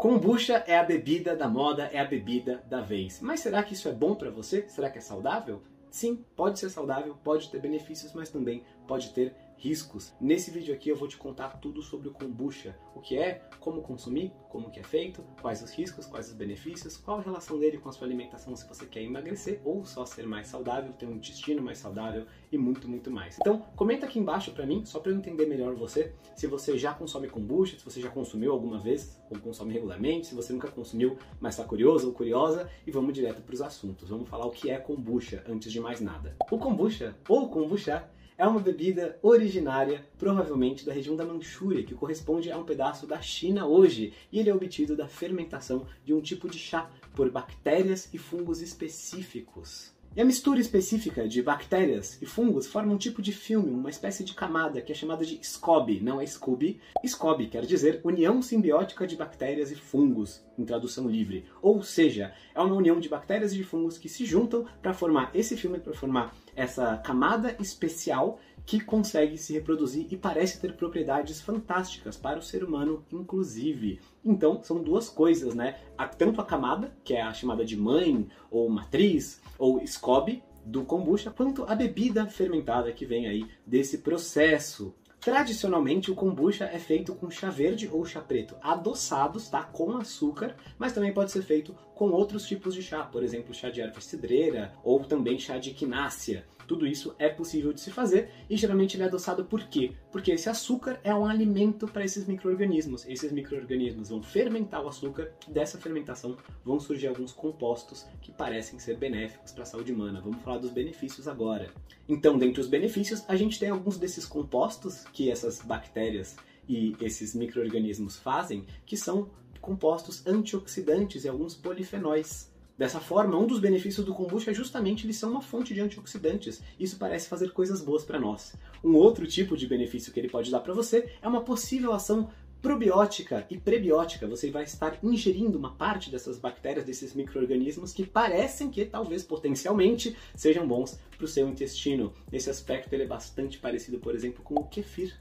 Kombucha é a bebida da moda, é a bebida da vez. Mas será que isso é bom para você? Será que é saudável? Sim, pode ser saudável, pode ter benefícios, mas também pode ter riscos. Nesse vídeo aqui eu vou te contar tudo sobre o kombucha, o que é, como consumir, como que é feito, quais os riscos, quais os benefícios, qual a relação dele com a sua alimentação se você quer emagrecer ou só ser mais saudável, ter um intestino mais saudável e muito, muito mais. Então, comenta aqui embaixo para mim, só para eu entender melhor você, se você já consome kombucha, se você já consumiu alguma vez ou consome regularmente, se você nunca consumiu, mas está curioso ou curiosa, e vamos direto para os assuntos. Vamos falar o que é kombucha antes de mais nada. O kombucha ou kombucha é uma bebida originária, provavelmente da região da Manchúria, que corresponde a um pedaço da China hoje, e ele é obtido da fermentação de um tipo de chá por bactérias e fungos específicos. E a mistura específica de bactérias e fungos forma um tipo de filme, uma espécie de camada que é chamada de SCOBY, não é SCOBY. SCOBY quer dizer União Simbiótica de Bactérias e Fungos, em tradução livre. Ou seja, é uma união de bactérias e de fungos que se juntam para formar esse filme, para formar essa camada especial que consegue se reproduzir e parece ter propriedades fantásticas para o ser humano, inclusive. Então, são duas coisas, né? Tanto a camada, que é a chamada de mãe, ou matriz, ou SCOBY, do kombucha, quanto a bebida fermentada que vem aí desse processo. Tradicionalmente, o kombucha é feito com chá verde ou chá preto adoçados, tá? Com açúcar, mas também pode ser feito com outros tipos de chá, por exemplo, chá de erva cidreira ou também chá de quinácea. Tudo isso é possível de se fazer e geralmente ele é adoçado por quê? Porque esse açúcar é um alimento para esses micro-organismos. Esses micro-organismos vão fermentar o açúcar e dessa fermentação vão surgir alguns compostos que parecem ser benéficos para a saúde humana. Vamos falar dos benefícios agora. Então, dentre os benefícios, a gente tem alguns desses compostos que essas bactérias e esses micro-organismos fazem, que são compostos antioxidantes e alguns polifenóis. Dessa forma, um dos benefícios do kombucha é justamente eles são uma fonte de antioxidantes. Isso parece fazer coisas boas para nós. Um outro tipo de benefício que ele pode dar para você é uma possível ação probiótica e prebiótica. Você vai estar ingerindo uma parte dessas bactérias, desses micro-organismos que parecem que talvez potencialmente sejam bons para o seu intestino. Nesse aspecto, ele é bastante parecido, por exemplo, com o kefir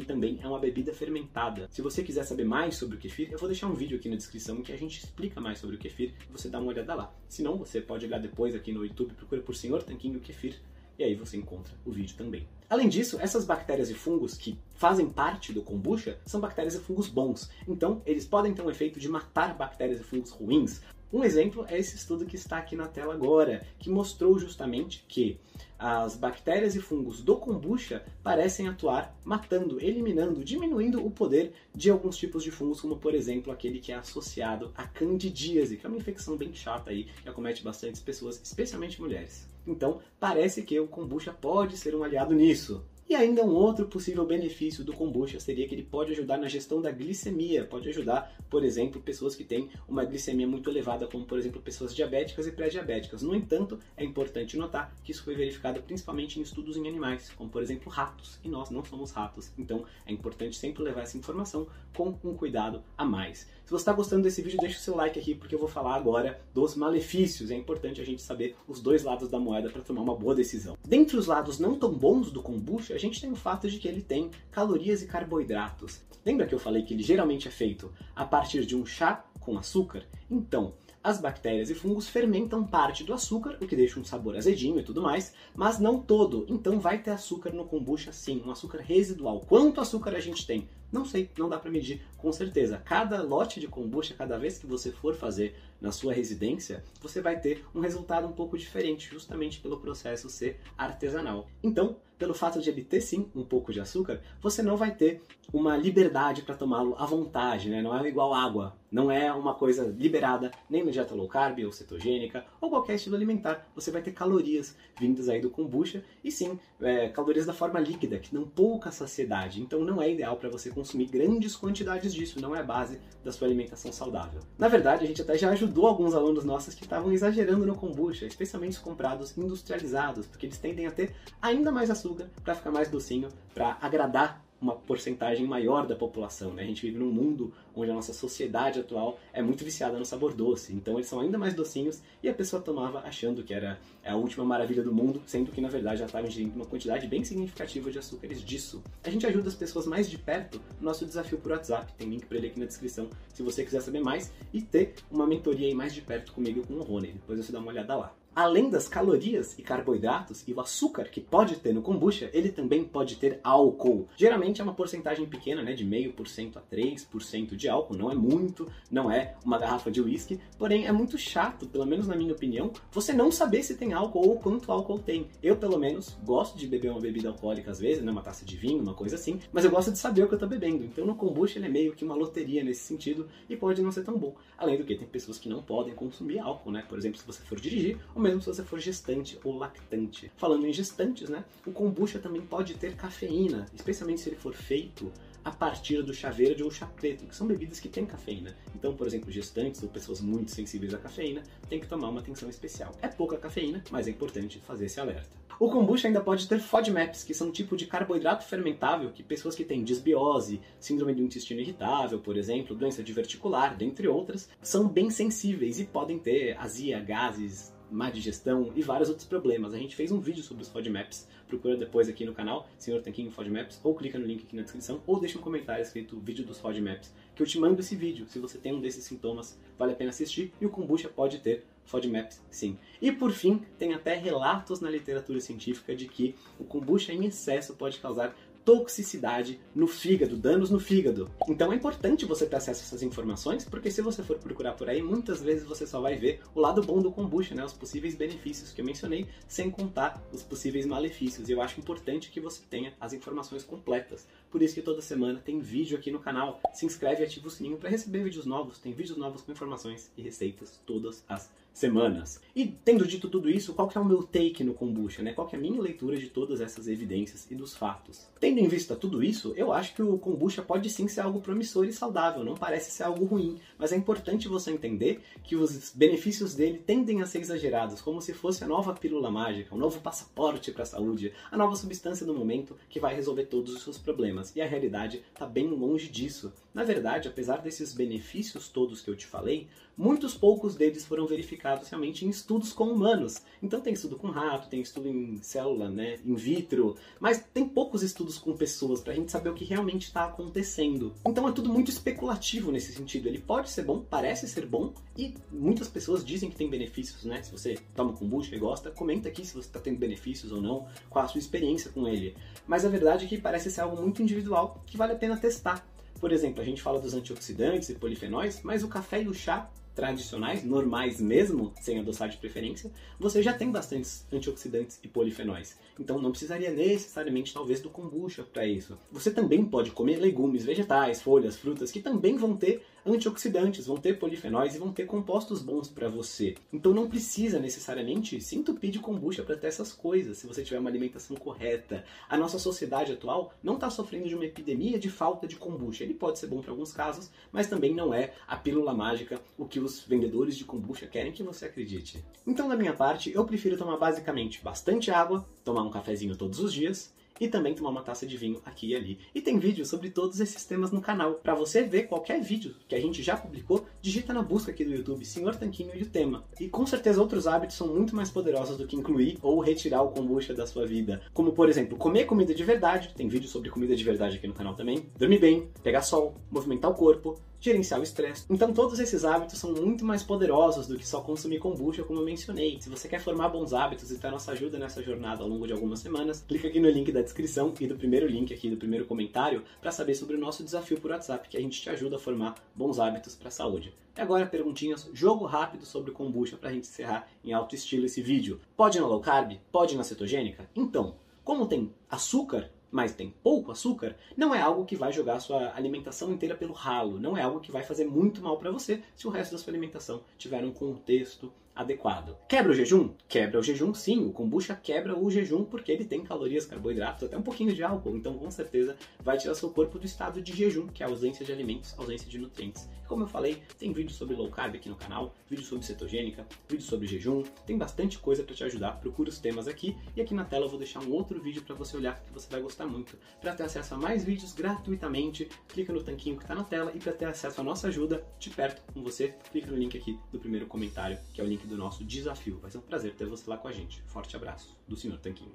que também é uma bebida fermentada. Se você quiser saber mais sobre o kefir, eu vou deixar um vídeo aqui na descrição que a gente explica mais sobre o kefir você dá uma olhada lá. Se não, você pode olhar depois aqui no YouTube, procura por Senhor Tanquinho Kefir e aí você encontra o vídeo também. Além disso, essas bactérias e fungos que fazem parte do kombucha são bactérias e fungos bons. Então, eles podem ter um efeito de matar bactérias e fungos ruins. Um exemplo é esse estudo que está aqui na tela agora, que mostrou justamente que as bactérias e fungos do kombucha parecem atuar matando, eliminando, diminuindo o poder de alguns tipos de fungos, como por exemplo aquele que é associado à candidíase, que é uma infecção bem chata aí, que acomete bastante pessoas, especialmente mulheres. Então, parece que o kombucha pode ser um aliado nisso isso. E ainda um outro possível benefício do kombucha seria que ele pode ajudar na gestão da glicemia, pode ajudar, por exemplo, pessoas que têm uma glicemia muito elevada, como por exemplo pessoas diabéticas e pré-diabéticas. No entanto, é importante notar que isso foi verificado principalmente em estudos em animais, como por exemplo ratos, e nós não somos ratos. Então, é importante sempre levar essa informação com um cuidado a mais. Se você está gostando desse vídeo, deixa o seu like aqui, porque eu vou falar agora dos malefícios. É importante a gente saber os dois lados da moeda para tomar uma boa decisão. Dentre os lados não tão bons do kombucha, a gente tem o fato de que ele tem calorias e carboidratos. Lembra que eu falei que ele geralmente é feito a partir de um chá com açúcar? Então, as bactérias e fungos fermentam parte do açúcar, o que deixa um sabor azedinho e tudo mais, mas não todo. Então vai ter açúcar no kombucha sim, um açúcar residual. Quanto açúcar a gente tem? Não sei, não dá para medir com certeza. Cada lote de kombucha, cada vez que você for fazer na sua residência, você vai ter um resultado um pouco diferente, justamente pelo processo ser artesanal. Então, pelo fato de ele ter sim um pouco de açúcar, você não vai ter uma liberdade para tomá-lo à vontade, né? Não é igual água, não é uma coisa liberada nem na dieta low carb ou cetogênica ou qualquer estilo alimentar. Você vai ter calorias vindas aí do kombucha e sim, é, calorias da forma líquida, que dão pouca saciedade. Então não é ideal para você consumir grandes quantidades disso, não é a base da sua alimentação saudável. Na verdade, a gente até já ajudou alguns alunos nossos que estavam exagerando no kombucha, especialmente os comprados industrializados, porque eles tendem a ter ainda mais açúcar para ficar mais docinho, para agradar uma porcentagem maior da população. Né? A gente vive num mundo onde a nossa sociedade atual é muito viciada no sabor doce. Então eles são ainda mais docinhos e a pessoa tomava achando que era a última maravilha do mundo, sendo que na verdade já estava ingerindo uma quantidade bem significativa de açúcares disso. A gente ajuda as pessoas mais de perto no nosso desafio por WhatsApp. Tem link para ele aqui na descrição se você quiser saber mais e ter uma mentoria aí mais de perto comigo com o Rony. Depois você dá uma olhada lá. Além das calorias e carboidratos e o açúcar que pode ter no kombucha, ele também pode ter álcool. Geralmente é uma porcentagem pequena, né, de 0,5% a 3% de álcool, não é muito, não é uma garrafa de uísque, porém é muito chato, pelo menos na minha opinião, você não saber se tem álcool ou quanto álcool tem. Eu, pelo menos, gosto de beber uma bebida alcoólica às vezes, né, uma taça de vinho, uma coisa assim, mas eu gosto de saber o que eu tô bebendo. Então no kombucha ele é meio que uma loteria nesse sentido e pode não ser tão bom. Além do que tem pessoas que não podem consumir álcool, né? Por exemplo, se você for dirigir, mesmo se você for gestante ou lactante. Falando em gestantes, né, o kombucha também pode ter cafeína, especialmente se ele for feito a partir do chá verde ou chá preto, que são bebidas que têm cafeína. Então, por exemplo, gestantes ou pessoas muito sensíveis à cafeína têm que tomar uma atenção especial. É pouca cafeína, mas é importante fazer esse alerta. O kombucha ainda pode ter FODMAPs, que são um tipo de carboidrato fermentável que pessoas que têm disbiose, síndrome do intestino irritável, por exemplo, doença diverticular, dentre outras, são bem sensíveis e podem ter azia, gases, má digestão e vários outros problemas. A gente fez um vídeo sobre os FODMAPs, procura depois aqui no canal, Senhor Tanquinho FODMAPs, ou clica no link aqui na descrição, ou deixa um comentário escrito vídeo dos FODMAPs, que eu te mando esse vídeo. Se você tem um desses sintomas, vale a pena assistir, e o kombucha pode ter FODMAPs sim. E por fim, tem até relatos na literatura científica de que o kombucha em excesso pode causar toxicidade no fígado, danos no fígado. Então é importante você ter acesso a essas informações, porque se você for procurar por aí, muitas vezes você só vai ver o lado bom do kombucha, né? Os possíveis benefícios que eu mencionei, sem contar os possíveis malefícios. E eu acho importante que você tenha as informações completas. Por isso que toda semana tem vídeo aqui no canal. Se inscreve e ativa o sininho para receber vídeos novos. Tem vídeos novos com informações e receitas todas as semanas. E tendo dito tudo isso, qual que é o meu take no kombucha, né? Qual que é a minha leitura de todas essas evidências e dos fatos? Tendo em vista tudo isso, eu acho que o kombucha pode sim ser algo promissor e saudável, não parece ser algo ruim, mas é importante você entender que os benefícios dele tendem a ser exagerados, como se fosse a nova pílula mágica, o novo passaporte para a saúde, a nova substância do momento que vai resolver todos os seus problemas. E a realidade está bem longe disso. Na verdade, apesar desses benefícios todos que eu te falei, muitos poucos deles foram verificados realmente em estudos com humanos. Então tem estudo com rato, tem estudo em célula, né, in vitro, mas tem poucos estudos com pessoas para a gente saber o que realmente está acontecendo. Então é tudo muito especulativo nesse sentido. Ele pode ser bom, parece ser bom, e muitas pessoas dizem que tem benefícios, né? Se você toma kombucha e gosta, comenta aqui se você está tendo benefícios ou não, qual a sua experiência com ele. Mas a verdade é que parece ser algo muito individual que vale a pena testar. Por exemplo, a gente fala dos antioxidantes e polifenóis, mas o café e o chá tradicionais, normais mesmo, sem adoçar de preferência, você já tem bastantes antioxidantes e polifenóis. Então não precisaria necessariamente talvez do kombucha para isso. Você também pode comer legumes, vegetais, folhas, frutas que também vão ter antioxidantes, vão ter polifenóis e vão ter compostos bons para você. Então não precisa necessariamente se entupir de kombucha para ter essas coisas, se você tiver uma alimentação correta. A nossa sociedade atual não está sofrendo de uma epidemia de falta de kombucha. Ele pode ser bom para alguns casos, mas também não é a pílula mágica o que os vendedores de kombucha querem que você acredite. Então, da minha parte, eu prefiro tomar basicamente bastante água, tomar um cafezinho todos os dias e também tomar uma taça de vinho aqui e ali. E tem vídeo sobre todos esses temas no canal. Para você ver qualquer vídeo que a gente já publicou, digita na busca aqui do YouTube Senhor Tanquinho e o tema. E com certeza outros hábitos são muito mais poderosos do que incluir ou retirar o kombucha da sua vida. Como por exemplo, comer comida de verdade, tem vídeo sobre comida de verdade aqui no canal também. Dormir bem, pegar sol, movimentar o corpo, gerenciar o estresse. Então todos esses hábitos são muito mais poderosos do que só consumir kombucha, como eu mencionei. Se você quer formar bons hábitos e ter nossa ajuda nessa jornada ao longo de algumas semanas, clica aqui no link da descrição e do primeiro link aqui do primeiro comentário para saber sobre o nosso desafio por WhatsApp, que a gente te ajuda a formar bons hábitos para a saúde. E agora perguntinhas, jogo rápido sobre kombucha para a gente encerrar em alto estilo esse vídeo. Pode na low carb? Pode na cetogênica? Então, como tem açúcar mas tem pouco açúcar, não é algo que vai jogar a sua alimentação inteira pelo ralo, não é algo que vai fazer muito mal para você se o resto da sua alimentação tiver um contexto adequado. Quebra o jejum? Quebra o jejum, sim. O kombucha quebra o jejum porque ele tem calorias, carboidratos, até um pouquinho de álcool. Então, com certeza, vai tirar seu corpo do estado de jejum, que é a ausência de alimentos, ausência de nutrientes. Como eu falei, tem vídeo sobre low carb aqui no canal, vídeo sobre cetogênica, vídeo sobre jejum, tem bastante coisa para te ajudar. Procura os temas aqui e aqui na tela eu vou deixar um outro vídeo para você olhar que você vai gostar muito. Para ter acesso a mais vídeos gratuitamente, clica no tanquinho que está na tela e para ter acesso à nossa ajuda de perto com você, clica no link aqui do primeiro comentário, que é o link do nosso desafio. Vai ser um prazer ter você lá com a gente. Forte abraço do Sr. Tanquinho.